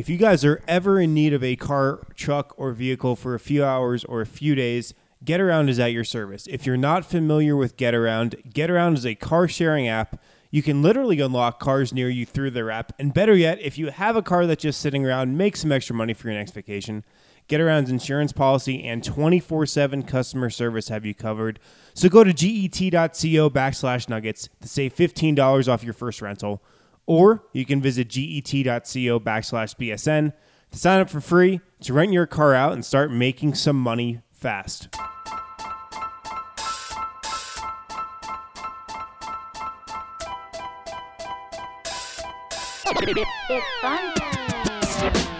If you guys are ever in need of a car, truck, or vehicle for a few hours or a few days, GetAround is at your service. If you're not familiar with GetAround, GetAround is a car sharing app. You can literally unlock cars near you through their app. And better yet, if you have a car that's just sitting around, make some extra money for your next vacation. GetAround's insurance policy and 24 7 customer service have you covered. So go to get.co backslash nuggets to save $15 off your first rental. Or you can visit get.co backslash BSN to sign up for free, to rent your car out, and start making some money fast. It's fun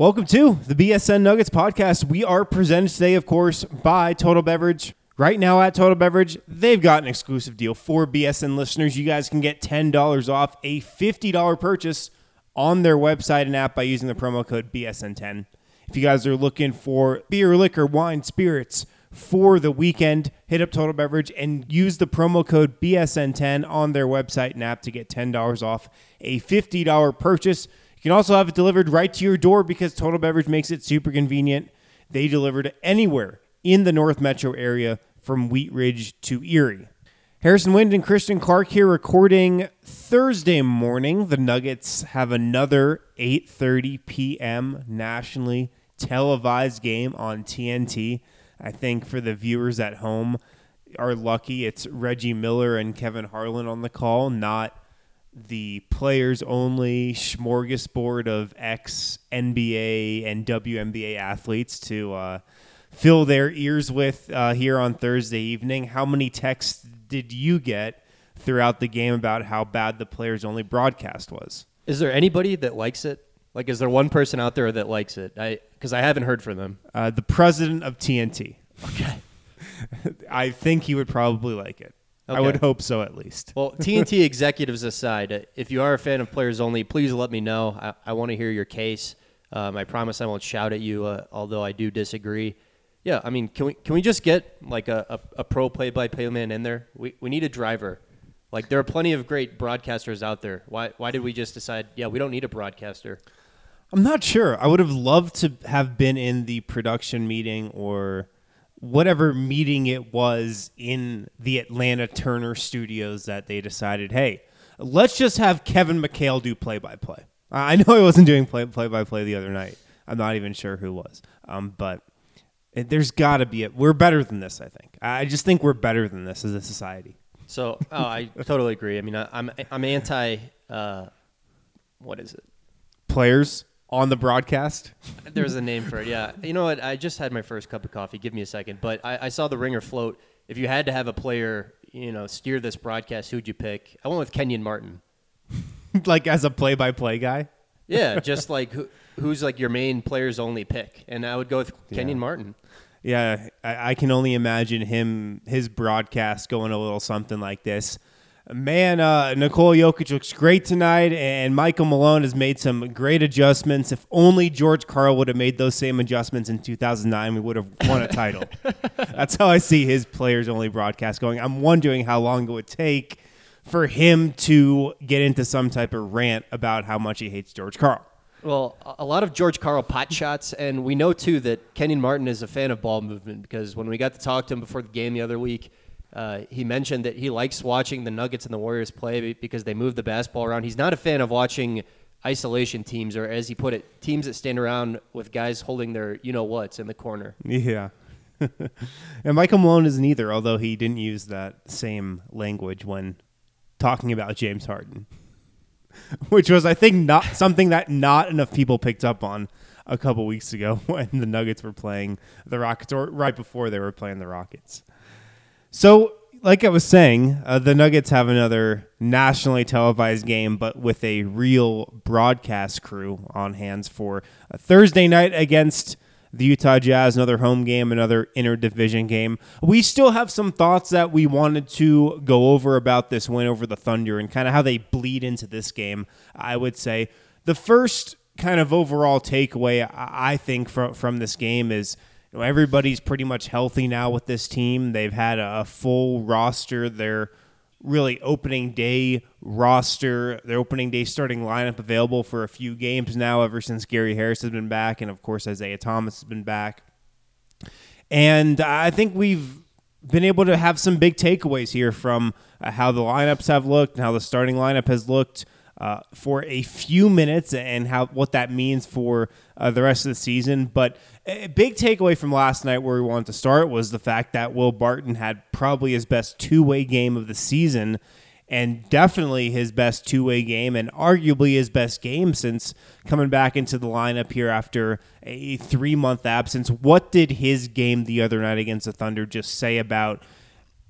Welcome to the BSN Nuggets podcast. We are presented today, of course, by Total Beverage. Right now at Total Beverage, they've got an exclusive deal for BSN listeners. You guys can get $10 off a $50 purchase on their website and app by using the promo code BSN10. If you guys are looking for beer, liquor, wine, spirits for the weekend, hit up Total Beverage and use the promo code BSN10 on their website and app to get $10 off a $50 purchase. You can also have it delivered right to your door because Total Beverage makes it super convenient. They deliver to anywhere in the North Metro area from Wheat Ridge to Erie. Harrison Wind and Christian Clark here recording Thursday morning. The Nuggets have another 8:30 p.m. nationally televised game on TNT. I think for the viewers at home are lucky it's Reggie Miller and Kevin Harlan on the call, not the players only smorgasbord of ex NBA and WNBA athletes to uh, fill their ears with uh, here on Thursday evening. How many texts did you get throughout the game about how bad the players only broadcast was? Is there anybody that likes it? Like, is there one person out there that likes it? I because I haven't heard from them. Uh, the president of TNT. Okay. I think he would probably like it. I would hope so at least. Well, TNT executives aside, if you are a fan of players only, please let me know. I, I want to hear your case. Um, I promise I won't shout at you, uh, although I do disagree. Yeah, I mean, can we can we just get like a, a, a pro play by play man in there? We we need a driver. Like there are plenty of great broadcasters out there. Why why did we just decide? Yeah, we don't need a broadcaster. I'm not sure. I would have loved to have been in the production meeting or whatever meeting it was in the Atlanta Turner studios that they decided, hey, let's just have Kevin McHale do play by play. I know he wasn't doing play by play the other night. I'm not even sure who was. Um, but there's got to be it. We're better than this. I think. I just think we're better than this as a society. So, oh, I totally agree. I mean, I, I'm I'm anti. Uh, what is it? Players on the broadcast. There's a name for it. Yeah. You know what? I just had my first cup of coffee. Give me a second. But I, I saw the ringer float. If you had to have a player, you know, steer this broadcast, who'd you pick? I went with Kenyon Martin. like as a play by play guy. Yeah, just like who, who's like your main players only pick, and I would go with Kenyon Martin. Yeah, I, I can only imagine him his broadcast going a little something like this. Man, uh, Nikola Jokic looks great tonight, and Michael Malone has made some great adjustments. If only George Karl would have made those same adjustments in 2009, we would have won a title. That's how I see his players only broadcast going. I'm wondering how long it would take for him to get into some type of rant about how much he hates George Karl. Well, a- a lot of George Karl pot shots, and we know too that Kenyon Martin is a fan of ball movement because when we got to talk to him before the game the other week, uh, he mentioned that he likes watching the Nuggets and the Warriors play because they move the basketball around. He's not a fan of watching isolation teams, or as he put it, teams that stand around with guys holding their you know what's in the corner. Yeah. and Michael Malone isn't either, although he didn't use that same language when talking about James Harden, which was, I think, not something that not enough people picked up on. a couple weeks ago when the Nuggets were playing the Rockets, or right before they were playing the Rockets. So, like I was saying, uh, the Nuggets have another nationally televised game, but with a real broadcast crew on hands for a Thursday night against the Utah Jazz, another home game, another interdivision game. We still have some thoughts that we wanted to go over about this win over the Thunder and kind of how they bleed into this game. I would say the first kind of overall takeaway I think from from this game is you know, everybody's pretty much healthy now with this team. They've had a full roster. They're really opening day roster, their opening day starting lineup available for a few games now, ever since Gary Harris has been back, and of course Isaiah Thomas has been back. And I think we've been able to have some big takeaways here from uh, how the lineups have looked and how the starting lineup has looked uh, for a few minutes and how what that means for uh, the rest of the season. But a big takeaway from last night, where we wanted to start, was the fact that Will Barton had probably his best two way game of the season. And definitely his best two way game, and arguably his best game since coming back into the lineup here after a three month absence. What did his game the other night against the Thunder just say about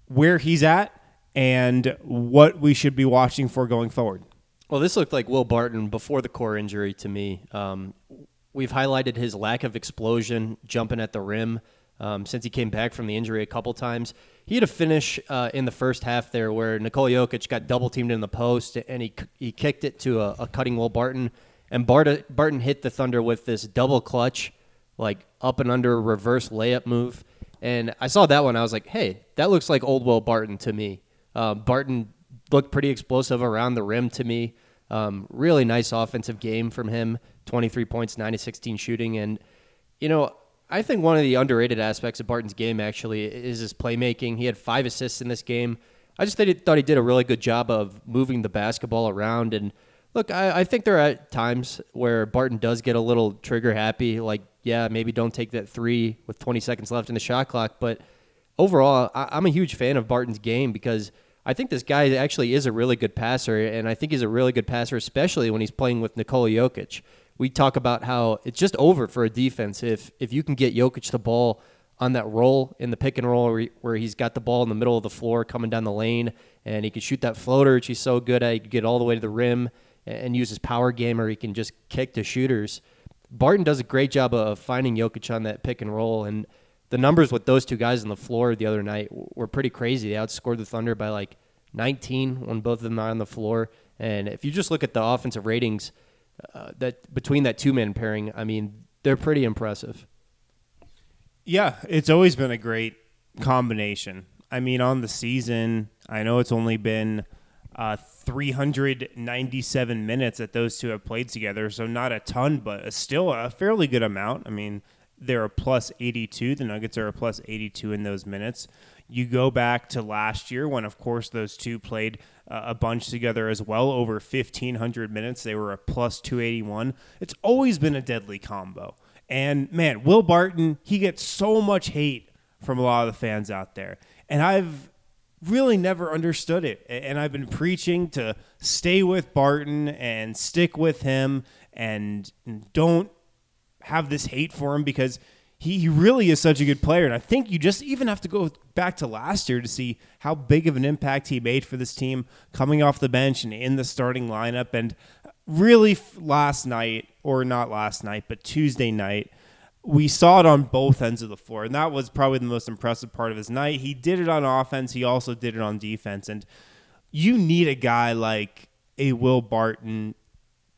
where he's at and what we should be watching for going forward? Well, this looked like Will Barton before the core injury to me. Um, we've highlighted his lack of explosion jumping at the rim um, since he came back from the injury a couple times. He had a finish uh, in the first half there where Nikola Jokic got double teamed in the post and he he kicked it to a, a cutting Will Barton, and Barta, Barton hit the Thunder with this double clutch, like up and under reverse layup move. And I saw that one. I was like, hey, that looks like old Will Barton to me. Uh, Barton looked pretty explosive around the rim to me. Um, really nice offensive game from him 23 points, 9 to 16 shooting. And, you know, I think one of the underrated aspects of Barton's game actually is his playmaking. He had five assists in this game. I just thought he did a really good job of moving the basketball around. And look, I, I think there are times where Barton does get a little trigger happy. Like, yeah, maybe don't take that three with 20 seconds left in the shot clock. But overall, I, I'm a huge fan of Barton's game because I think this guy actually is a really good passer, and I think he's a really good passer, especially when he's playing with Nikola Jokic. We talk about how it's just over for a defense if if you can get Jokic the ball on that roll in the pick and roll where, he, where he's got the ball in the middle of the floor coming down the lane, and he can shoot that floater, which he's so good at. He can get all the way to the rim and use his power game, or he can just kick to shooters. Barton does a great job of finding Jokic on that pick and roll, and the numbers with those two guys on the floor the other night were pretty crazy. They outscored the Thunder by like 19 when both of them are on the floor. And if you just look at the offensive ratings uh, that between that two man pairing, I mean, they're pretty impressive. Yeah, it's always been a great combination. I mean, on the season, I know it's only been uh, 397 minutes that those two have played together, so not a ton, but still a fairly good amount. I mean, they're a plus 82. The Nuggets are a plus 82 in those minutes. You go back to last year when, of course, those two played uh, a bunch together as well, over 1,500 minutes. They were a plus 281. It's always been a deadly combo. And man, Will Barton, he gets so much hate from a lot of the fans out there. And I've really never understood it. And I've been preaching to stay with Barton and stick with him and don't have this hate for him because he, he really is such a good player. And I think you just even have to go back to last year to see how big of an impact he made for this team coming off the bench and in the starting lineup. And really, last night, or not last night, but Tuesday night, we saw it on both ends of the floor. And that was probably the most impressive part of his night. He did it on offense, he also did it on defense. And you need a guy like a Will Barton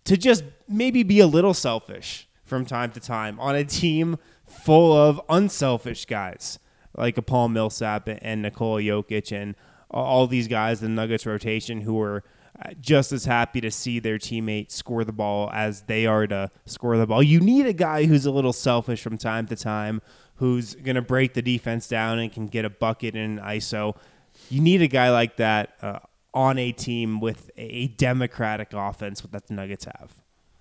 to just maybe be a little selfish from time to time on a team full of unselfish guys like a Paul Millsap and Nikola Jokic and all these guys in the Nuggets rotation who are uh, just as happy to see their teammates score the ball as they are to score the ball. You need a guy who's a little selfish from time to time, who's going to break the defense down and can get a bucket in an ISO. You need a guy like that uh, on a team with a democratic offense that the Nuggets have.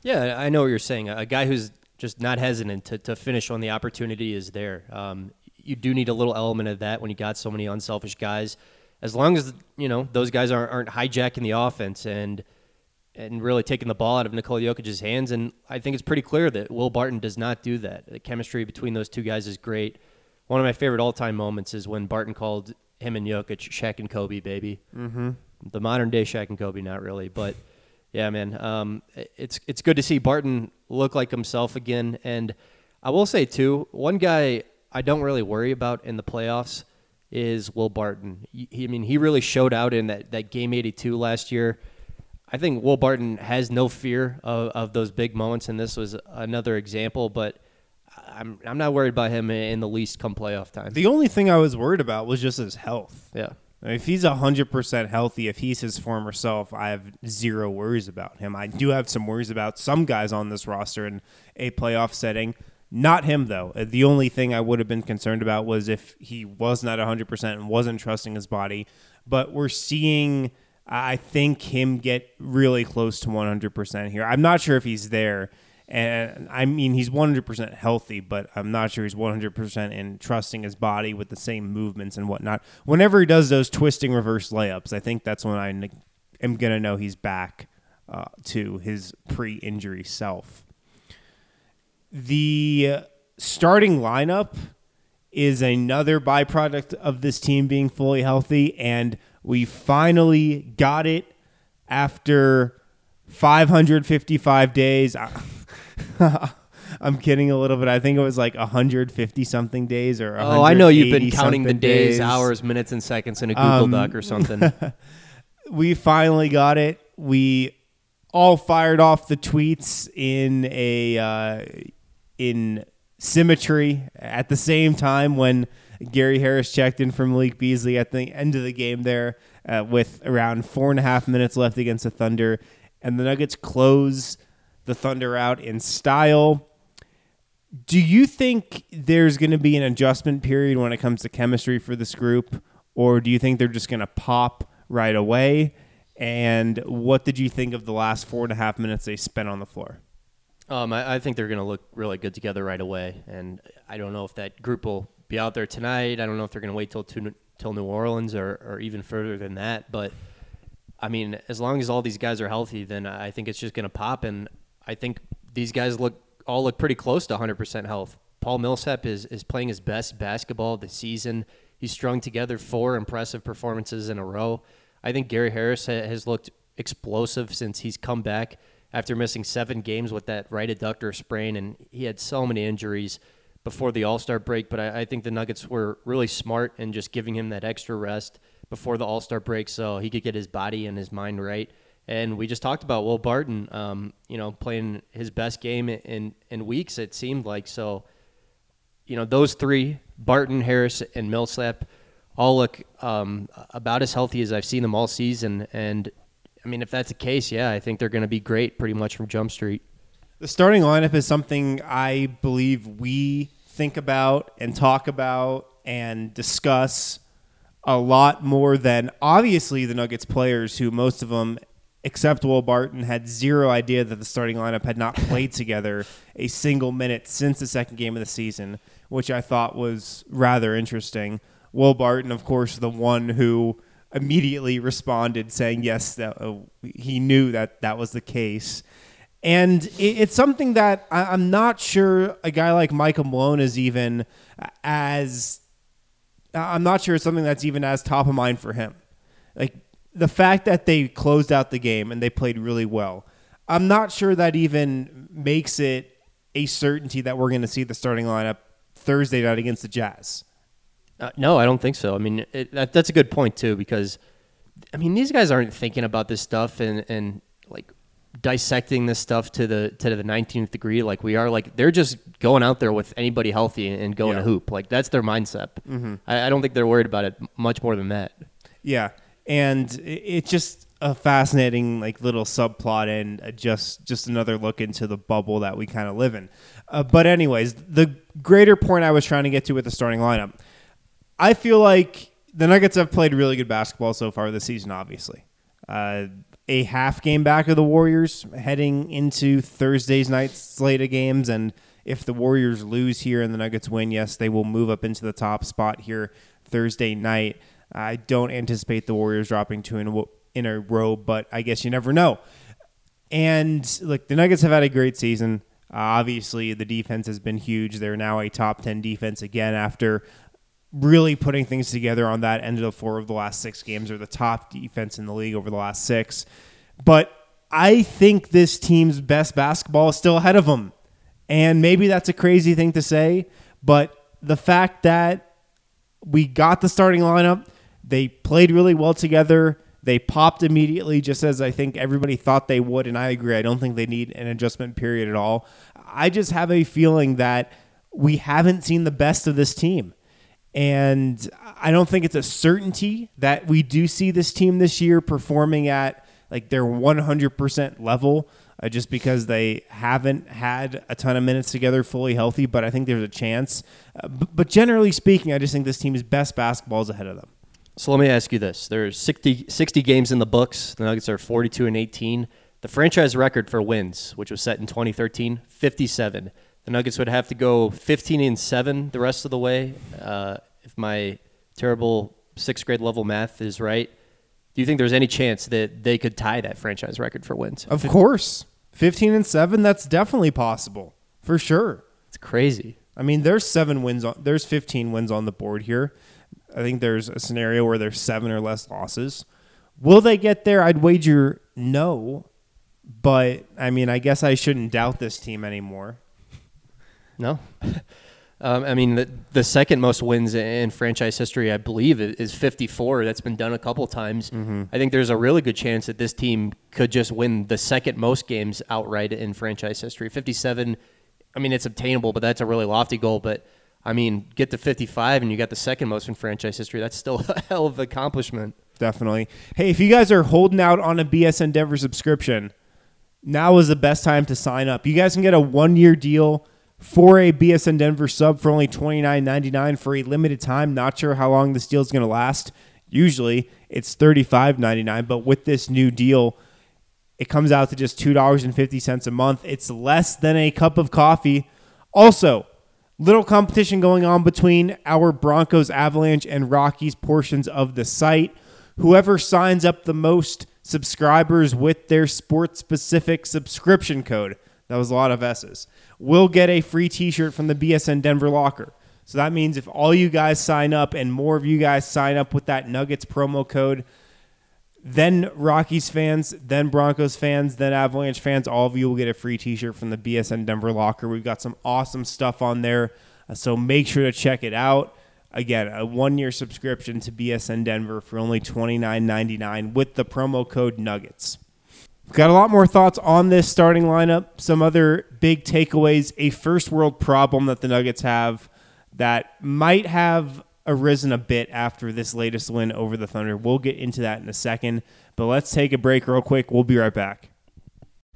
Yeah, I know what you're saying. A guy who's just not hesitant to, to finish when the opportunity is there. Um, you do need a little element of that when you got so many unselfish guys. As long as you know those guys aren't, aren't hijacking the offense, and and really taking the ball out of Nikola Jokic's hands. And I think it's pretty clear that Will Barton does not do that. The chemistry between those two guys is great. One of my favorite all-time moments is when Barton called him and Jokic Shaq and Kobe, baby. Mm-hmm. The modern day Shaq and Kobe, not really, but yeah, man. Um, it's it's good to see Barton look like himself again. And I will say too, one guy I don't really worry about in the playoffs is Will Barton. He, I mean, he really showed out in that, that game 82 last year. I think Will Barton has no fear of, of those big moments, and this was another example. But I'm I'm not worried about him in the least come playoff time. The only thing I was worried about was just his health. Yeah. If he's 100% healthy, if he's his former self, I have zero worries about him. I do have some worries about some guys on this roster in a playoff setting. Not him, though. Uh, the only thing I would have been concerned about was if he was not 100% and wasn't trusting his body. But we're seeing, I think, him get really close to 100% here. I'm not sure if he's there. And I mean, he's 100% healthy, but I'm not sure he's 100% in trusting his body with the same movements and whatnot. Whenever he does those twisting reverse layups, I think that's when I am going to know he's back uh, to his pre injury self. The starting lineup is another byproduct of this team being fully healthy, and we finally got it after 555 days. I'm kidding a little bit. I think it was like 150 something days or oh, I know you've been counting the something days, hours, minutes, and seconds in a Google Um, Doc or something. we finally got it. We all fired off the tweets in a uh, in symmetry at the same time when Gary Harris checked in from Malik Beasley at the end of the game there uh, with around four and a half minutes left against the Thunder, and the Nuggets close the Thunder out in style. Do you think there's going to be an adjustment period when it comes to chemistry for this group, or do you think they're just going to pop right away? And what did you think of the last four and a half minutes they spent on the floor? Um, I, I think they're going to look really good together right away, and I don't know if that group will be out there tonight. I don't know if they're going to wait till two, till New Orleans or, or even further than that. But I mean, as long as all these guys are healthy, then I think it's just going to pop. And I think these guys look all look pretty close to 100% health. Paul Millsap is is playing his best basketball of the season. He's strung together four impressive performances in a row. I think Gary Harris ha- has looked explosive since he's come back after missing seven games with that right adductor sprain, and he had so many injuries before the All Star break. But I, I think the Nuggets were really smart in just giving him that extra rest before the All Star break so he could get his body and his mind right. And we just talked about Will Barton, um, you know, playing his best game in in weeks. It seemed like so. You know, those three, Barton, Harris, and Millsap, all look um, about as healthy as I've seen them all season. And I mean, if that's the case, yeah, I think they're going to be great pretty much from Jump Street. The starting lineup is something I believe we think about and talk about and discuss a lot more than obviously the Nuggets players, who most of them, except Will Barton, had zero idea that the starting lineup had not played together a single minute since the second game of the season, which I thought was rather interesting. Will Barton, of course, the one who immediately responded saying yes, that uh, he knew that that was the case. And it, it's something that I, I'm not sure a guy like Michael Malone is even as. I'm not sure it's something that's even as top of mind for him. Like the fact that they closed out the game and they played really well. I'm not sure that even makes it a certainty that we're going to see the starting lineup Thursday night against the Jazz. Uh, no, I don't think so. I mean, it, that, that's a good point too, because I mean, these guys aren't thinking about this stuff and and like dissecting this stuff to the to the 19th degree like we are. Like they're just going out there with anybody healthy and going Yeah. to hoop. Like that's their mindset. I, I don't think they're worried about it much more than that. Yeah, and it- it's just a fascinating like little subplot and uh, just just another look into the bubble that we kind of live in. Uh, but anyways, the greater point I was trying to get to with the starting lineup, I feel like the Nuggets have played really good basketball so far this season. Obviously, uh, a half game back of the Warriors heading into Thursday's night slate of games, and if the Warriors lose here and the Nuggets win, yes, they will move up into the top spot here Thursday night. I don't anticipate the Warriors dropping two in a, in a row, but I guess you never know. And look, the Nuggets have had a great season. Uh, obviously, the defense has been huge. They're now a top 10 defense again after really putting things together on that end of the floor of the last six games, or the top defense in the league over the last six. But I think this team's best basketball is still ahead of them. And maybe that's a crazy thing to say, but the fact that we got the starting lineup, they played really well together. They popped immediately, just as I think everybody thought they would. And I agree. I don't think they need an adjustment period at all. I just have a feeling that we haven't seen the best of this team. And I don't think it's a certainty that we do see this team this year performing at like their 100% level uh, just because they haven't had a ton of minutes together fully healthy. But I think there's a chance. Uh, b- but generally speaking, I just think this team's best basketball is ahead of them. So let me ask you this: There's 60, 60 games in the books. The Nuggets are 42 and 18. The franchise record for wins, which was set in 2013, 57. The Nuggets would have to go 15 and seven the rest of the way. Uh, if my terrible sixth grade level math is right, do you think there's any chance that they could tie that franchise record for wins? Of course. 15 and 7, that's definitely possible. For sure. It's crazy. I mean, there's 7 wins on there's 15 wins on the board here. I think there's a scenario where there's 7 or less losses. Will they get there? I'd wager no. But I mean, I guess I shouldn't doubt this team anymore. No. Um, I mean, the, the second most wins in franchise history, I believe, is 54. That's been done a couple times. I think there's a really good chance that this team could just win the second most games outright in franchise history. 57, I mean, it's obtainable, but that's a really lofty goal. But I mean, get to 55 and you got the second most in franchise history. That's still a hell of an accomplishment. Definitely. Hey, if you guys are holding out on a BSN Denver subscription, now is the best time to sign up. You guys can get a one year deal for a BSN Denver sub for only $29.99 for a limited time. Not sure how long this deal is going to last. Usually it's $35.99, but with this new deal, it comes out to just $2.50 a month. It's less than a cup of coffee. Also, little competition going on between our Broncos, Avalanche, and Rockies portions of the site. Whoever signs up the most subscribers with their sports specific subscription code, that was a lot of S's, will get a free t shirt from the BSN Denver Locker. So that means if all you guys sign up and more of you guys sign up with that Nuggets promo code, then Rockies fans, then Broncos fans, then Avalanche fans, all of you will get a free t shirt from the BSN Denver Locker. We've got some awesome stuff on there. uh, So make sure to check it out. Again, a one year subscription to BSN Denver for only $29.99 with the promo code Nuggets. We've got a lot more thoughts on this starting lineup. Some other big takeaways. A first world problem that the Nuggets have that might have arisen a bit after this latest win over the Thunder. We'll get into that in a second, but let's take a break real quick. We'll be right back.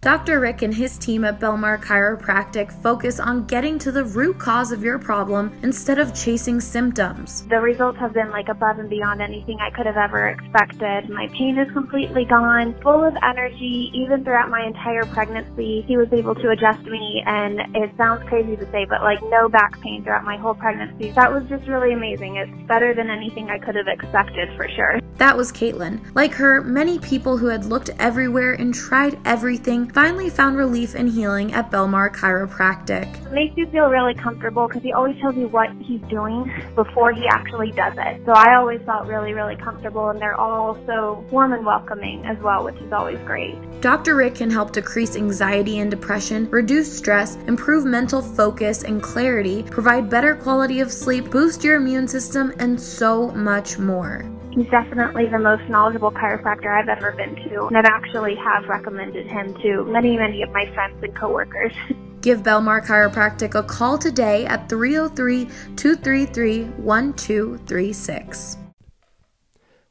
Dr. Rick and his team at Belmar Chiropractic focus on getting to the root cause of your problem instead of chasing symptoms. The results have been like above and beyond anything I could have ever expected. My pain is completely gone, full of energy, even throughout my entire pregnancy. He was able to adjust me, and it sounds crazy to say, but like no back pain throughout my whole pregnancy. That was just really amazing. It's better than anything I could have expected for sure. That was Caitlin. Like her, many people who had looked everywhere and tried everything finally found relief and healing at Belmar Chiropractic. It makes you feel really comfortable because he always tells you what he's doing before he actually does it. So I always felt really, really comfortable, and they're all so warm and welcoming as well, which is always great. Dr. Rick can help decrease anxiety and depression, reduce stress, improve mental focus and clarity, provide better quality of sleep, boost your immune system, and so much more. He's definitely the most knowledgeable chiropractor I've ever been to, and I've actually have recommended him to many, many of my friends and coworkers. Give Belmar Chiropractic a call today at 303 233 1236.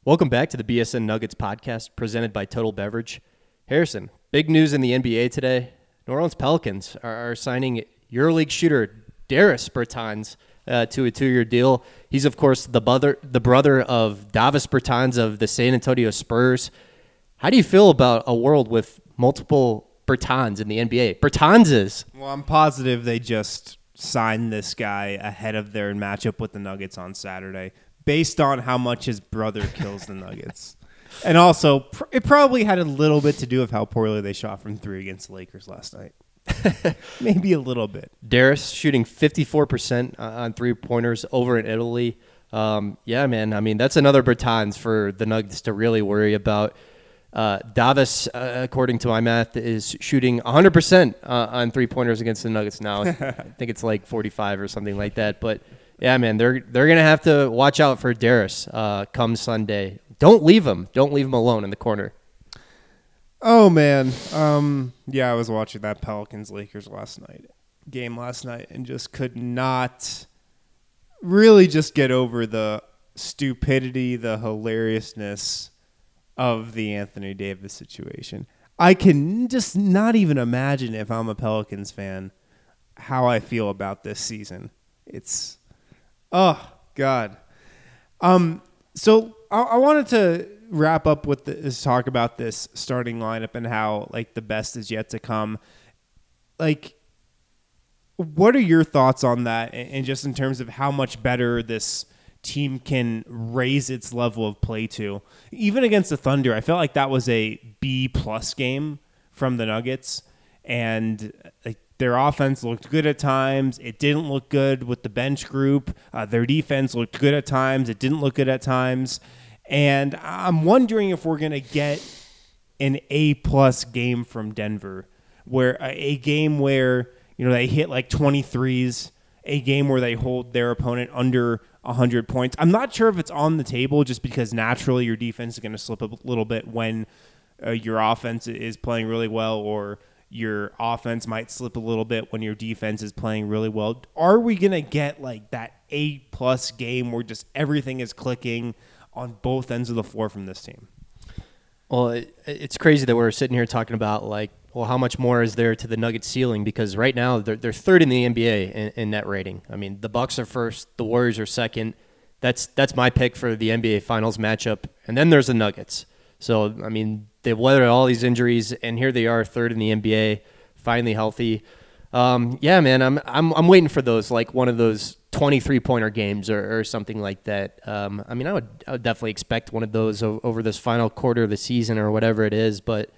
Welcome back to the BSN Nuggets podcast presented by Total Beverage. Harrison, big news in the NBA today. New Orleans Pelicans are, are signing EuroLeague shooter Dairis Bertans uh, to a two-year deal. He's of course the brother the brother of Davis Bertans of the San Antonio Spurs. How do you feel about a world with multiple Bertans in the NBA? Bertanses. Well, I'm positive they just signed this guy ahead of their matchup with the Nuggets on Saturday, based on how much his brother kills the Nuggets. and also, it probably had a little bit to do with how poorly they shot from three against the Lakers last night. Maybe a little bit. Dairis shooting 54% on three pointers over in Italy. Um, yeah, man. I mean, that's another Bertans for the Nuggets to really worry about. Uh, Davis, uh, according to my math, is shooting 100% uh, on three pointers against the Nuggets now. I think it's like 45 or something like that. But yeah, man, they're they're gonna have to watch out for Dairis uh, come Sunday. Don't leave him. Don't leave him alone in the corner. Oh man, um, yeah, I was watching that Pelicans Lakers last night game last night and just could not really just get over the stupidity, the hilariousness of the Anthony Davis situation. I can just not even imagine if I'm a Pelicans fan how I feel about this season. It's oh god. Um so I, I wanted to wrap up with this talk about this starting lineup and how like the best is yet to come. Like what are your thoughts on that? And just in terms of how much better this team can raise its level of play to. Even against the thunder i felt like that was a b plus game from the nuggets. And like their offense looked good at times. It didn't look good with the bench group. Uh, their defense looked good at times. It didn't look good at times and i'm wondering if we're going to get an a plus game from denver where a, game where you know they hit like 23s a game where they hold their opponent under 100 points. I'm not sure if it's on the table just because naturally your defense is going to slip a little bit when uh, your offense is playing really well or your offense might slip a little bit when your defense is playing really well. Are we going to get like that A plus game where just everything is clicking on both ends of the floor from this team? Well, it, it's crazy that we're sitting here talking about like, well, how much more is there to the Nuggets ceiling? Because right now they're, they're third in the NBA in, in net rating. I mean, the Bucks are first, the Warriors are second. That's that's my pick for the NBA Finals matchup, and then there's the Nuggets. So I mean, they've weathered all these injuries, and here they are, third in the NBA, finally healthy. Um, yeah, man, I'm I'm I'm waiting for those like one of those 23 pointer games or, or something like that. Um, I mean, I would I would definitely expect one of those o- over this final quarter of the season or whatever it is. But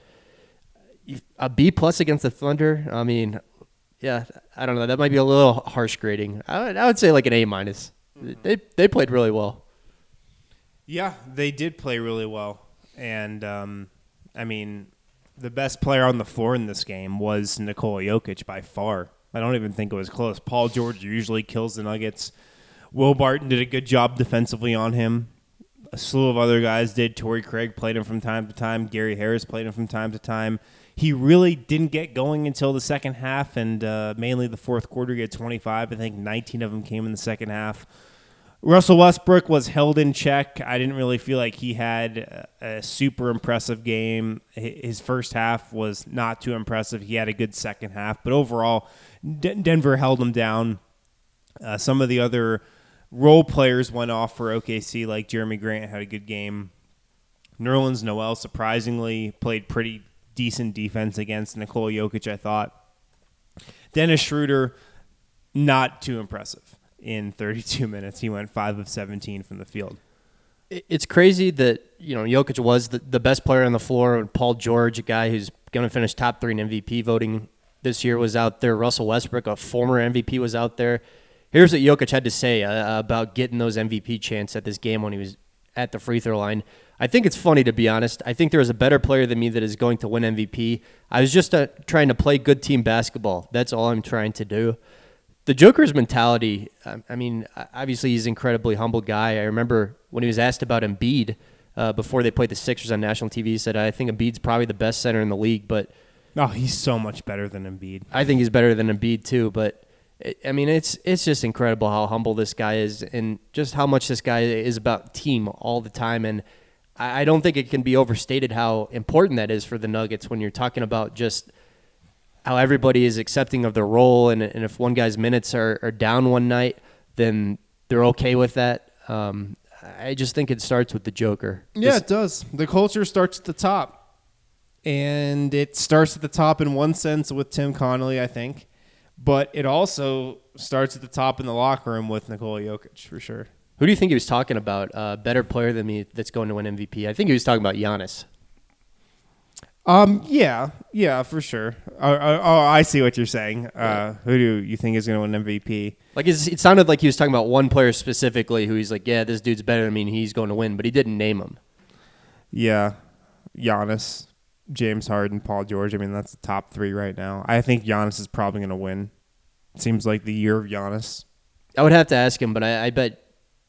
a B plus against the Thunder, I mean, yeah, I don't know. That might be a little harsh grading. I would, I would say like an A minus. They they played really well. Yeah, they did play really well, and um, I mean, the best player on the floor in this game was Nikola Jokic by far. I don't even think it was close. Paul George usually kills the Nuggets. Will Barton did a good job defensively on him. A slew of other guys did. Torrey Craig played him from time to time. Gary Harris played him from time to time. He really didn't get going until the second half, and uh, mainly the fourth quarter. He had 25. I think 19 of them came in the second half. Russell Westbrook was held in check. I didn't really feel like he had a super impressive game. His first half was not too impressive. He had a good second half, but overall, D- Denver held him down. Uh, some of the other role players went off for OKC, like Jerami Grant had a good game. Nerlens Noel surprisingly played pretty decent defense against Nikola Jokic, I thought. Dennis Schroeder, not too impressive in 32 minutes. He went 5 of 17 from the field. It's crazy that you know Jokic was the, the best player on the floor. Paul George, a guy who's going to finish top three in MVP voting this year, was out there. Russell Westbrook, a former MVP, was out there. Here's what Jokic had to say uh, about getting those MVP chants at this game when he was at the free throw line. I think it's funny to be honest. I think there is a better player than me that is going to win MVP. I was just uh, trying to play good team basketball. That's all I'm trying to do. The Joker's mentality. I I mean, obviously he's an incredibly humble guy. I remember when he was asked about Embiid uh, before they played the Sixers on national TV. He said, "I think Embiid's probably the best center in the league, but Oh, he's so much better than Embiid. I think he's better than Embiid too." But it, I mean, it's it's just incredible how humble this guy is, and just how much this guy is about team all the time. And I I don't think it can be overstated how important that is for the Nuggets when you're talking about just how everybody is accepting of their role, and, and if one guy's minutes are, are down one night, then they're okay with that. Um, I just think it starts with the Joker. Yeah, it does. The culture starts at the top. And it starts at the top in one sense with Tim Connolly, I think. But it also starts at the top in the locker room with Nikola Jokic, for sure. Who do you think he was talking about? Uh, better player than me that's going to win MVP. I think he was talking about Giannis. Um, yeah, yeah, for sure. Oh, oh, oh, I see what you're saying. Uh, who do you think is going to win MVP? Like it's, it sounded like he was talking about one player specifically who he's like, yeah, this dude's better than me, and he's going to win, but he didn't name him. Yeah, Giannis, James Harden, Paul George. I mean, that's the top three right now. I think Giannis is probably going to win. It Seems like the year of Giannis. I would have to ask him, but I, I bet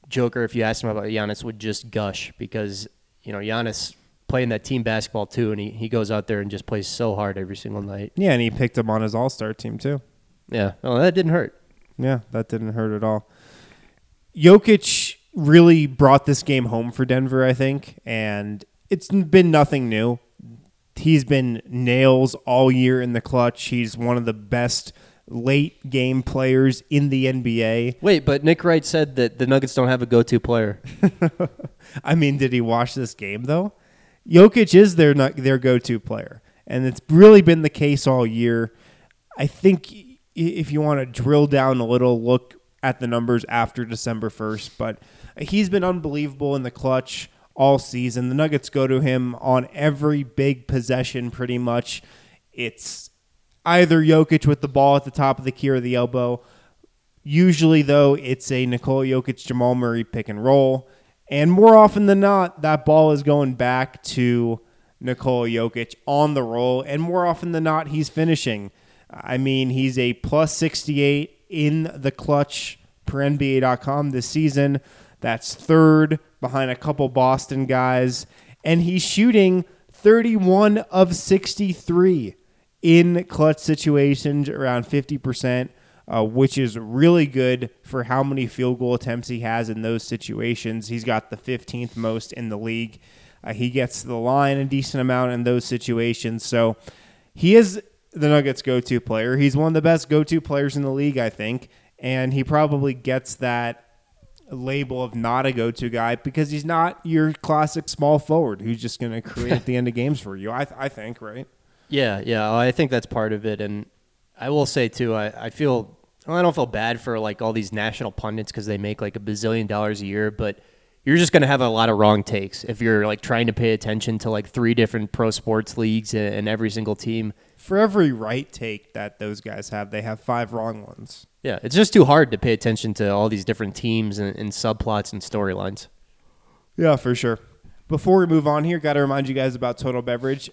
Joker, if you asked him about Giannis, would just gush because you know Giannis playing that team basketball too, and he, he goes out there and just plays so hard every single night. Yeah, and he picked him on his All Star team too. Yeah, oh, that didn't hurt. Yeah, that didn't hurt at all. Jokic really brought this game home for Denver, I think, and it's been nothing new. He's been nails all year in the clutch. He's one of the best late game players in the NBA. Wait, but Nick Wright said that the Nuggets don't have a go-to player. I mean, did he watch this game though? Jokic is their their go-to player, and it's really been the case all year. I think if you want to drill down a little, look at the numbers after December 1st, but he's been unbelievable in the clutch all season. The Nuggets go to him on every big possession pretty much. It's either Jokic with the ball at the top of the key or the elbow. Usually, though, it's a Nikola Jokic Jamal Murray pick and roll. And more often than not, that ball is going back to Nikola Jokic on the roll. And more often than not, he's finishing. I mean, he's a plus 68 in the clutch per NBA.com this season. That's third behind a couple Boston guys. And he's shooting 31 of 63 in clutch situations, around 50%, uh, which is really good for how many field goal attempts he has in those situations. He's got the 15th most in the league. Uh, he gets to the line a decent amount in those situations. So he is the Nuggets go to player. He's one of the best go to players in the league, I think. And he probably gets that label of not a go to guy because he's not your classic small forward who's just going to create at the end of games for you, I, th- I think, right? Yeah, yeah, I think that's part of it, and I will say too, I, I feel well, I don't feel bad for like all these national pundits because they make like a bazillion dollars a year, but you're just going to have a lot of wrong takes if you're like trying to pay attention to like three different pro sports leagues and, and every single team. For every right take that those guys have, they have five wrong ones. Yeah, it's just too hard to pay attention to all these different teams and, and subplots and storylines. Yeah, for sure. Before we move on here, got to remind you guys about Total Beverage.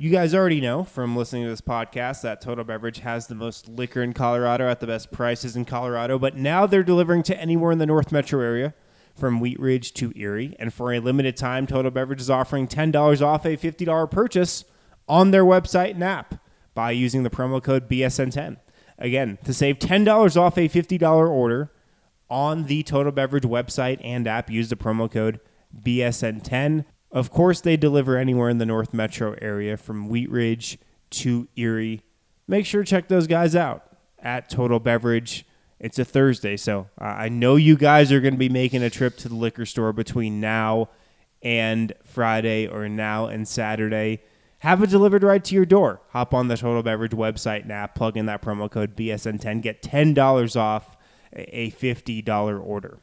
You guys already know from listening to this podcast that Total Beverage has the most liquor in Colorado at the best prices in Colorado, but now they're delivering to anywhere in the North Metro area from Wheat Ridge to Erie. And for a limited time, Total Beverage is offering $10 off a $50 purchase on their website and app by using the promo code BSN10. Again, to save $10 off a $50 order on the Total Beverage website and app, use the promo code BSN10. Of course, they deliver anywhere in the North Metro area from Wheat Ridge to Erie. Make sure to check those guys out at Total Beverage. It's a Thursday, so uh, I know you guys are going to be making a trip to the liquor store between now and Friday or now and Saturday. Have it delivered right to your door. Hop on the Total Beverage website now, plug in that promo code BSN10, get $10 off a $50 order.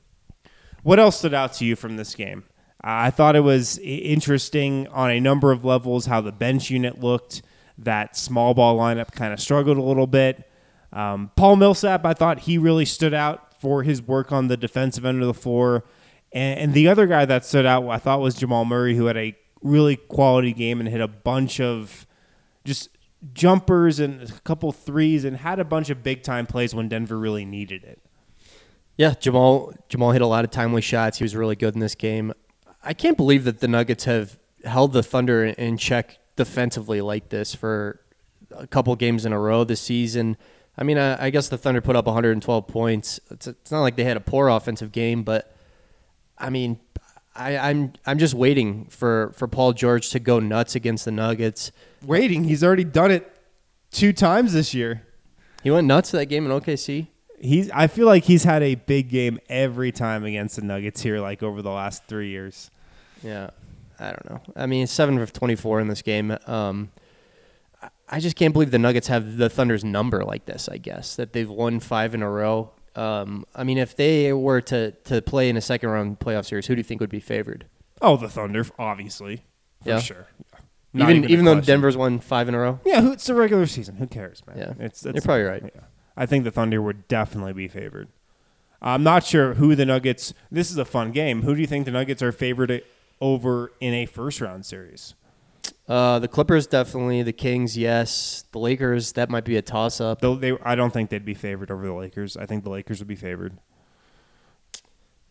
What else stood out to you from this game? I thought it was interesting on a number of levels how the bench unit looked. That small ball lineup kind of struggled a little bit. Um, Paul Millsap, I thought he really stood out for his work on the defensive end of the floor. And, and the other guy that stood out, I thought, was Jamal Murray, who had a really quality game and hit a bunch of just jumpers and a couple threes and had a bunch of big time plays when Denver really needed it. Yeah, Jamal Jamal hit a lot of timely shots. He was really good in this game. I can't believe that the Nuggets have held the Thunder in check defensively like this for a couple games in a row this season. I mean, I, I guess the Thunder put up 112 points. It's, it's, not like they had a poor offensive game, but I mean, I, I'm I'm just waiting for, for Paul George to go nuts against the Nuggets. Waiting, he's already done it two times this year. He went nuts that game in OKC. He's. I feel like he's had a big game every time against the Nuggets here, like over the last three years. Yeah, I don't know. I mean, seven of twenty-four in this game. Um, I just can't believe the Nuggets have the Thunder's number like this. I guess that they've won five in a row, Um, I mean, if they were to to play in a second round playoff series, who do you think would be favored? Oh, the Thunder, obviously, for Yeah. sure. Not even a even, though question. Denver's won five in a row. Yeah, who, it's the regular season. Who cares, man? Yeah. it's, You're probably right. Yeah. I think the Thunder would definitely be favored. I'm not sure who the Nuggets. This is a fun game. Who do you think the Nuggets are favored over in a first round series? Uh, the Clippers definitely. The Kings, yes. The Lakers, that might be a toss up. Though they, I don't think they'd be favored over the Lakers. I think the Lakers would be favored.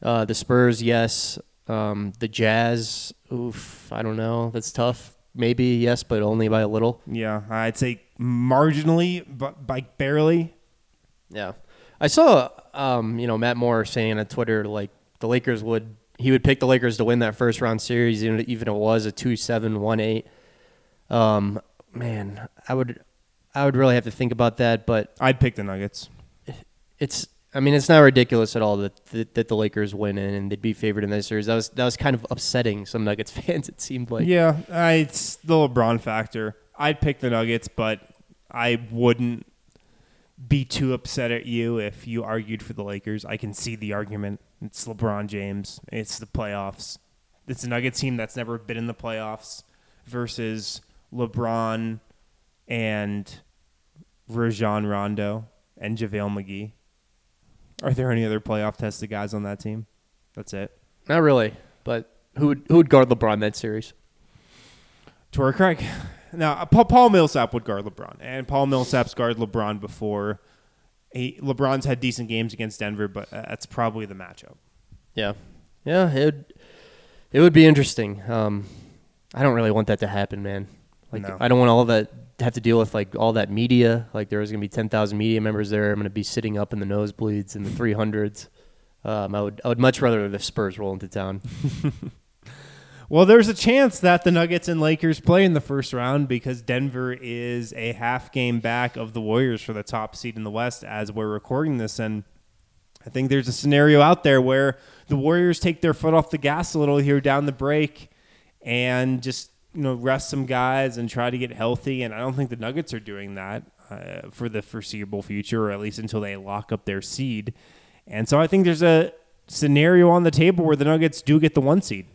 Uh, the Spurs, yes. Um, the Jazz, oof, I don't know. That's tough. Maybe yes, but only by a little. Yeah, I'd say marginally, but by barely. Yeah, I saw um, you know Matt Moore saying on Twitter like the Lakers would he would pick the Lakers to win that first round series even even if it was a two seven one eight. Um, man, I would I would really have to think about that, but I'd pick the Nuggets. it's I mean it's not ridiculous at all that, that that the Lakers win and, and they'd be favored in this series. That was that was kind of upsetting some Nuggets fans. It seemed like yeah, I, it's the LeBron factor. I'd pick the Nuggets, but I wouldn't be too upset at you if you argued for the Lakers. I can see the argument. It's LeBron James. It's the playoffs. It's a Nuggets team that's never been in the playoffs versus LeBron and Rajon Rondo and JaVale McGee. Are there any other playoff tested guys on that team? That's it. not really. But who would who would guard LeBron that series? Torrey Craig. Now, Paul, Paul Millsap would guard LeBron, and Paul Millsap's guarded LeBron before. He, LeBron's had decent games against Denver, but uh, that's probably the matchup. Yeah, yeah, it would, it would be interesting. Um, I don't really want that to happen, man. Like, No. I don't want all that have to deal with like all that media. Like, there was gonna be ten thousand media members there. I'm gonna be sitting up in the nosebleeds in the three hundreds. Um, I would, I would much rather the Spurs roll into town. Well, there's a chance that the Nuggets and Lakers play in the first round because Denver is a half game back of the Warriors for the top seed in the West as we're recording this. And I think there's a scenario out there where the Warriors take their foot off the gas a little here down the break and just you know rest some guys and try to get healthy. And I don't think the Nuggets are doing that uh, for the foreseeable future, or at least until they lock up their seed. And so I think there's a scenario on the table where the Nuggets do get the one seed.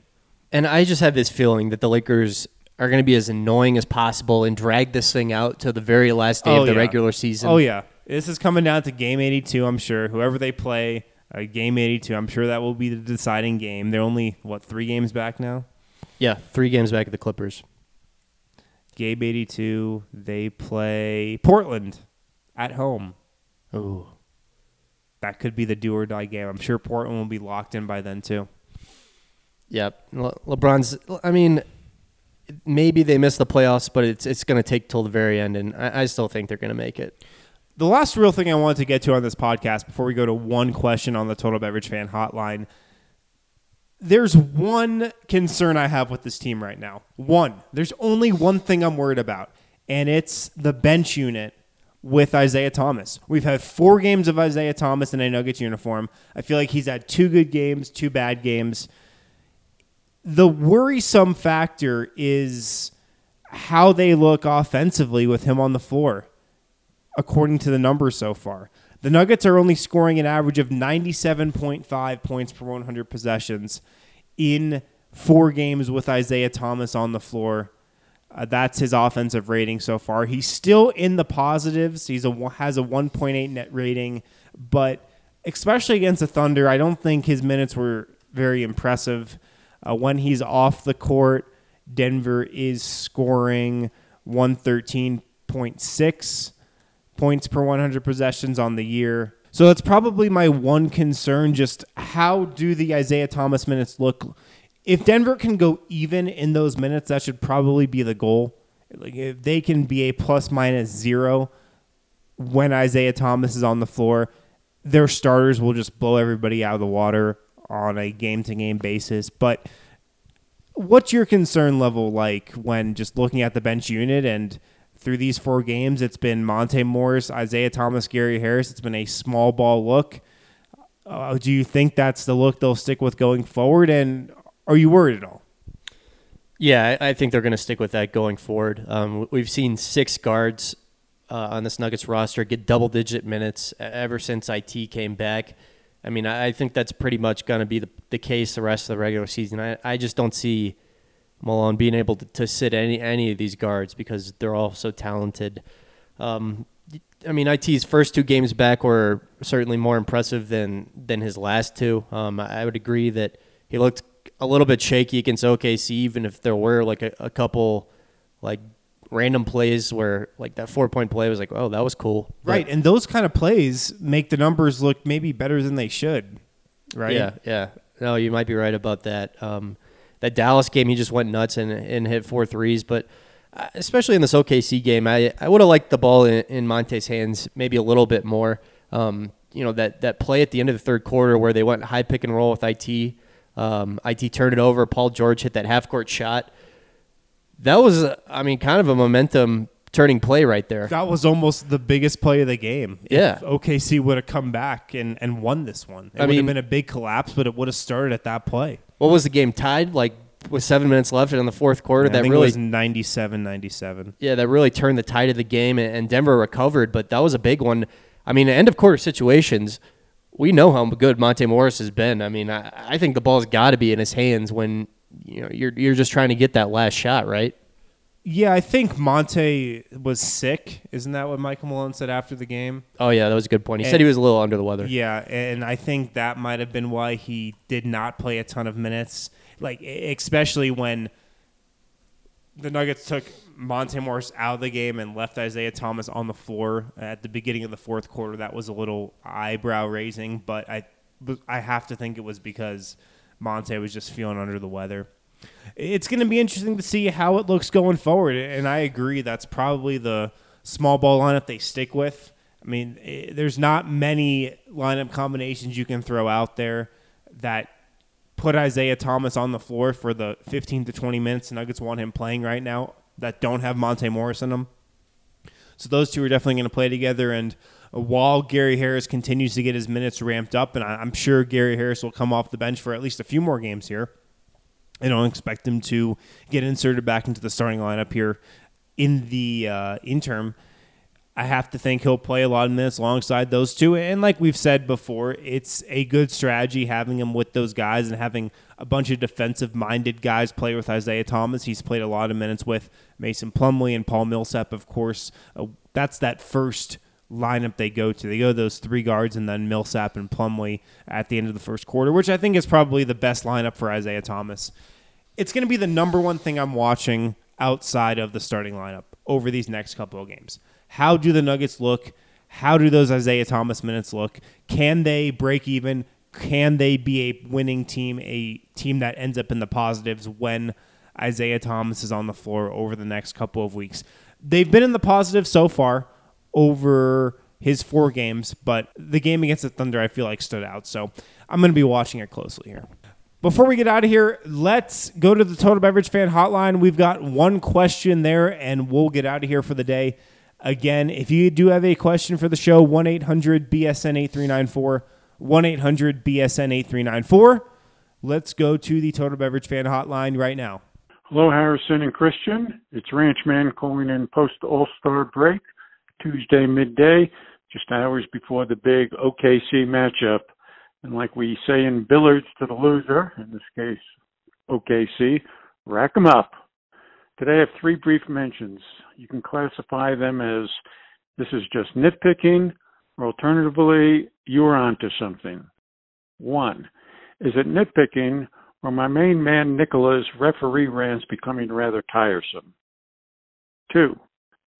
And I just have this feeling that the Lakers are going to be as annoying as possible and drag this thing out to the very last day Oh, of the yeah. regular season. Oh yeah, this is coming down to game 82. I'm sure whoever they play, uh, game 82. I'm sure that will be the deciding game. They're only what three games back now. yeah, three games back at the Clippers. Game 82. They play Portland at home. Ooh. That could be the do or die game. I'm sure Portland will be locked in by then too. Yep. Le- LeBron's. I mean, maybe they miss the playoffs, but it's it's going to take till the very end, and I, I still think they're going to make it. The last real thing I wanted to get to on this podcast before we go to one question on the Total Beverage Fan Hotline. There's one concern I have with this team right now. One. There's only one thing I'm worried about, and it's the bench unit with Isaiah Thomas. We've had four games of Isaiah Thomas in a Nuggets uniform. I feel like he's had two good games, two bad games. The worrisome factor is how they look offensively with him on the floor according to the numbers so far. The Nuggets are only scoring an average of 97.5 points per 100 possessions in four games with Isaiah Thomas on the floor. Uh, that's his offensive rating so far. He's still in the positives. He's a has a 1.8 net rating, but especially against the Thunder, I don't think his minutes were very impressive. Uh, when he's off the court, Denver is scoring 113.6 points per 100 possessions on the year. So that's probably my one concern. Just how do the Isaiah Thomas minutes look? If Denver can go even in those minutes, that should probably be the goal. Like if they can be a plus minus zero when Isaiah Thomas is on the floor, their starters will just blow everybody out of the water on a game to game basis. But what's your concern level like when just looking at the bench unit and through these four games it's been Monte Morris, Isaiah Thomas, Gary Harris. It's been a small ball look. Uh, do you think that's the look they'll stick with going forward? And are you worried at all? Yeah, I, think they're going to stick with that going forward. Um, we've seen six guards uh, on this Nuggets roster get double digit minutes ever since IT came back. I mean, I think that's pretty much going to be the, the case the rest of the regular season. I, I just don't see Malone being able to, to sit any any of these guards because they're all so talented. Um, I mean, IT's first two games back were certainly more impressive than than his last two. Um, I would agree that he looked a little bit shaky against OKC, even if there were like a, a couple like random plays where like that four point play was like, oh, that was cool. But- Right, and those kind of plays make the numbers look maybe better than they should. Right? Yeah, yeah. No, you might be right about that. Um, that Dallas game, he just went nuts and, and hit four threes. But uh, especially in this OKC game, I, I would have liked the ball in, in Monte's hands maybe a little bit more. Um, you know, that, that play at the end of the third quarter where they went high pick and roll with IT. Um, IT turned it over. Paul George hit that half court shot. That was, I mean, kind of a momentum turning play right there. That was almost the biggest play of the game. Yeah. If OKC would have come back and, and won this one. It I would have been a big collapse, but it would have started at that play. What was the game tied? Like with seven minutes left in the fourth quarter, I that really was 97 97. Yeah, that really turned the tide of the game, and and Denver recovered. But that was a big one. I mean, end of quarter situations, we know how good Monte Morris has been. I mean, I, I think the ball's got to be in his hands when you know you're you're just trying to get that last shot, right? Yeah, I think Monte was sick. Isn't that what Michael Malone said after the game? Oh yeah, that was a good point. He And- said he was a little under the weather. Yeah, and I think that might have been why he did not play a ton of minutes. Like especially when the Nuggets took Monte Morris out of the game and left Isaiah Thomas on the floor at the beginning of the fourth quarter. That was a little eyebrow raising, but I but I have to think it was because Monte was just feeling under the weather. It's going to be interesting to see how it looks going forward, and I agree that's probably the small ball lineup they stick with. I mean, eh, there's not many lineup combinations you can throw out there that put Isaiah Thomas on the floor for the 15 to 20 minutes the Nuggets want him playing right now that don't have Monte Morris in them. So those two are definitely going to play together. And while Gary Harris continues to get his minutes ramped up, and I'm sure Gary Harris will come off the bench for at least a few more games here, I don't expect him to get inserted back into the starting lineup here in the uh, interim. I have to think he'll play a lot of minutes alongside those two. And like we've said before, it's a good strategy having him with those guys and having a bunch of defensive minded guys play with Isaiah Thomas. He's played a lot of minutes with Mason Plumlee and Paul Millsap, of course. Uh, that's that first lineup they go to. They go those three guards and then Millsap and Plumlee at the end of the first quarter, which I think is probably the best lineup for Isaiah Thomas. It's going to be the number one thing I'm watching outside of the starting lineup over these next couple of games. How do the Nuggets look? How do those Isaiah Thomas minutes look? Can they break even? Can they be a winning team, a team that ends up in the positives when Isaiah Thomas is on the floor over the next couple of weeks? They've been in the positive so far over his four games, but the game against the Thunder I feel like stood out. So I'm going to be watching it closely here. Before we get out of here, let's go to the Total Beverage Fan Hotline. We've got one question there, and we'll get out of here for the day. Again, if you do have a question for the show, 1 800 BSN 8394, 1 800 BSN 8394. Let's go to the Total Beverage Fan Hotline right now. Hello, Harrison and Christian. It's Ranchman calling in post All Star break, Tuesday midday, just hours before the big OKC matchup. And like we say in billiards to the loser, in this case OKC, rack 'em up. Today I have three brief mentions. You can classify them as this is just nitpicking, or alternatively, you are onto something. One, is it nitpicking or my main man Nikola's referee rants becoming rather tiresome? Two,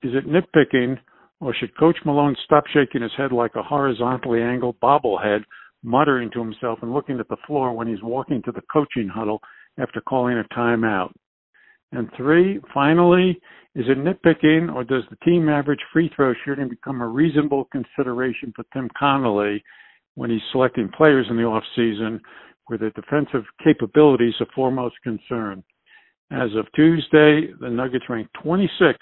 is it nitpicking or should Coach Malone stop shaking his head like a horizontally angled bobblehead, muttering to himself and looking at the floor when he's walking to the coaching huddle after calling a timeout? And three, finally, is it nitpicking or does the team average free throw shooting become a reasonable consideration for Tim Connelly when he's selecting players in the off season where their defensive capabilities are foremost concern? As of Tuesday, the Nuggets ranked 26th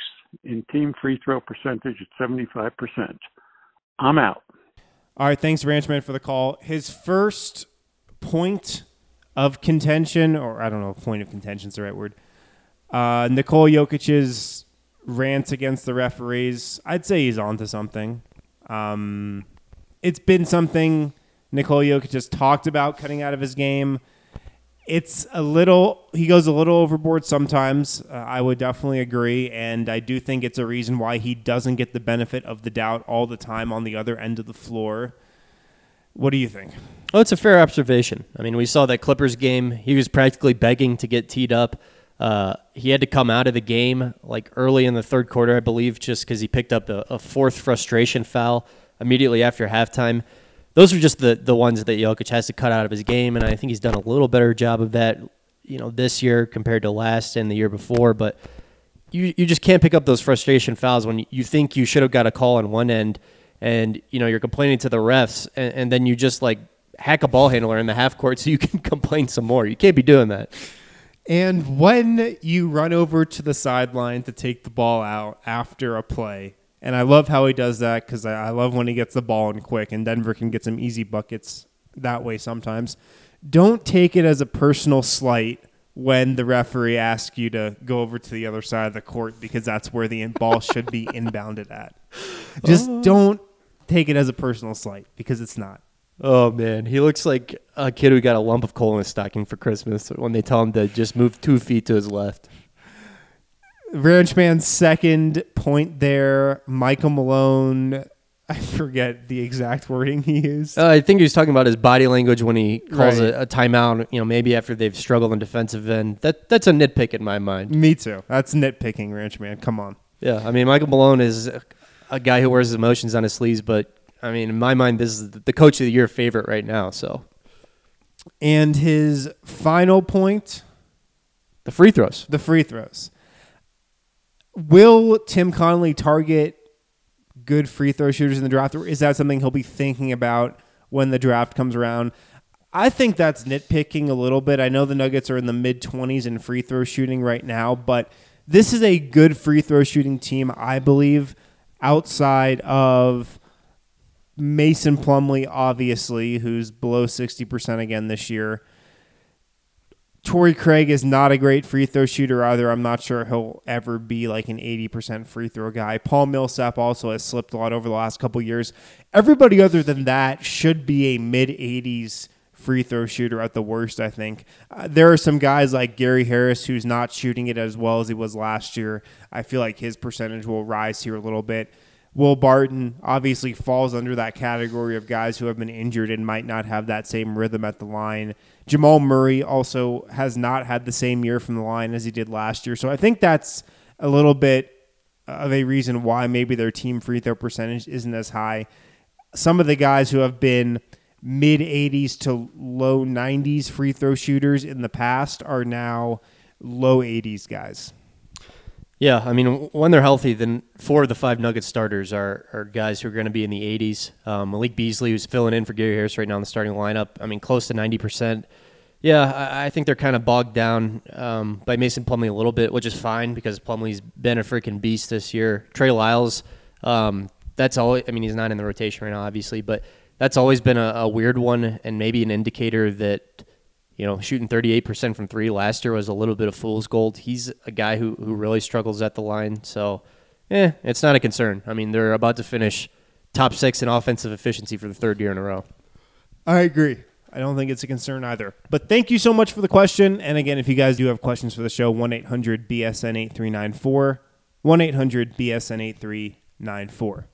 in team free throw percentage at 75%. I'm out. All right, thanks, Ranchman, for the call. His first point of contention, or I don't know if point of contention is the right word, uh, Nikola Jokic's rant against the referees, I'd say he's onto something. Um, it's been something Nicole Jokic just talked about cutting out of his game. It's a little, he goes a little overboard sometimes. Uh, I would definitely agree. And I do think it's a reason why he doesn't get the benefit of the doubt all the time on the other end of the floor. What do you think? Oh, it's a fair observation. I mean, we saw that Clippers game. He was practically begging to get teed up. Uh, he had to come out of the game like early in the third quarter, I believe, just because he picked up a, a, fourth frustration foul immediately after halftime. Those are just the the ones that Jokic has to cut out of his game, and I think he's done a little better job of that, you know, this year compared to last and the year before. But you you just can't pick up those frustration fouls when you think you should have got a call on one end, and you know you're complaining to the refs, and, and then you just like hack a ball handler in the half court so you can complain some more. You can't be doing that. And when you run over to the sideline to take the ball out after a play, and I love how he does that because I, I, love when he gets the ball in quick, and Denver can get some easy buckets that way sometimes. Don't take it as a personal slight when the referee asks you to go over to the other side of the court because that's where the ball should be inbounded at. Just oh. don't take it as a personal slight because it's not. Oh man, he looks like a kid who got a lump of coal in his stocking for Christmas when they tell him to just move two feet to his left. Ranchman's second point there, Michael Malone. I forget the exact wording he used. Uh, I think he was talking about his body language when he calls right. a, a, timeout. You know, maybe after they've struggled in defensive end. That that's a nitpick in my mind. Me too. That's nitpicking, Ranchman. Come on. Yeah, I mean, Michael Malone is a guy who wears his emotions on his sleeves, but I mean, in my mind, this is the coach of the year favorite right now. So, and his final point, the free throws. The free throws. Will Tim Connelly target good free throw shooters in the draft, or is that something he'll be thinking about when the draft comes around? I think that's nitpicking a little bit. I know the Nuggets are in the mid 20s in free throw shooting right now, but this is a good free throw shooting team, I believe, outside of Mason Plumlee, obviously, who's below 60% again this year. Torrey Craig is not a great free throw shooter either. I'm not sure he'll ever be like an 80% free throw guy. Paul Millsap also has slipped a lot over the last couple years. Everybody other than that should be a mid 80s free throw shooter at the worst, I think. Uh, there are some guys like Gary Harris who's not shooting it as well as he was last year. I feel like his percentage will rise here a little bit. Will Barton obviously falls under that category of guys who have been injured and might not have that same rhythm at the line. Jamal Murray also has not had the same year from the line as he did last year. So I think that's a little bit of a reason why maybe their team free throw percentage isn't as high. Some of the guys who have been mid 80s to low 90s free throw shooters in the past are now low 80s guys. Yeah, I mean, when they're healthy, then four of the five Nugget starters are, are guys who are going to be in the 80s. Um, Malik Beasley, who's filling in for Gary Harris right now in the starting lineup, I mean, close to 90%. Yeah, I, think they're kind of bogged down um, by Mason Plumlee a little bit, which is fine because Plumlee's been a freaking beast this year. Trey Lyles, um, that's all. I mean, he's not in the rotation right now, obviously, but that's always been a, a weird one and maybe an indicator that you know, shooting 38% from three last year was a little bit of fool's gold. He's a guy who, who really struggles at the line. So, eh, it's not a concern. I mean, they're about to finish top six in offensive efficiency for the third year in a row. I agree. I don't think it's a concern either. But thank you so much for the question. And again, if you guys do have questions for the show, 1 800 BSN 8394. 1 800 BSN 8394.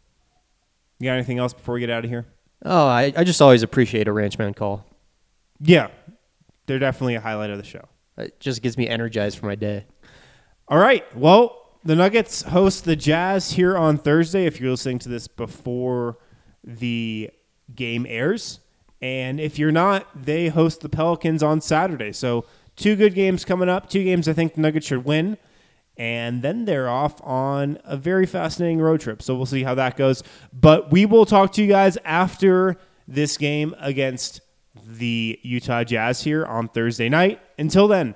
You got anything else before we get out of here? Oh, I, I just always appreciate a ranchman call. Yeah, they're definitely a highlight of the show. It just gets me energized for my day. All right. Well, the Nuggets host the Jazz here on Thursday. If you're listening to this before the game airs, and if you're not, they host the Pelicans on Saturday. So two good games coming up. Two games I think the Nuggets should win. And then they're off on a very fascinating road trip. So we'll see how that goes. But we will talk to you guys after this game against the Utah Jazz here on Thursday night. Until then,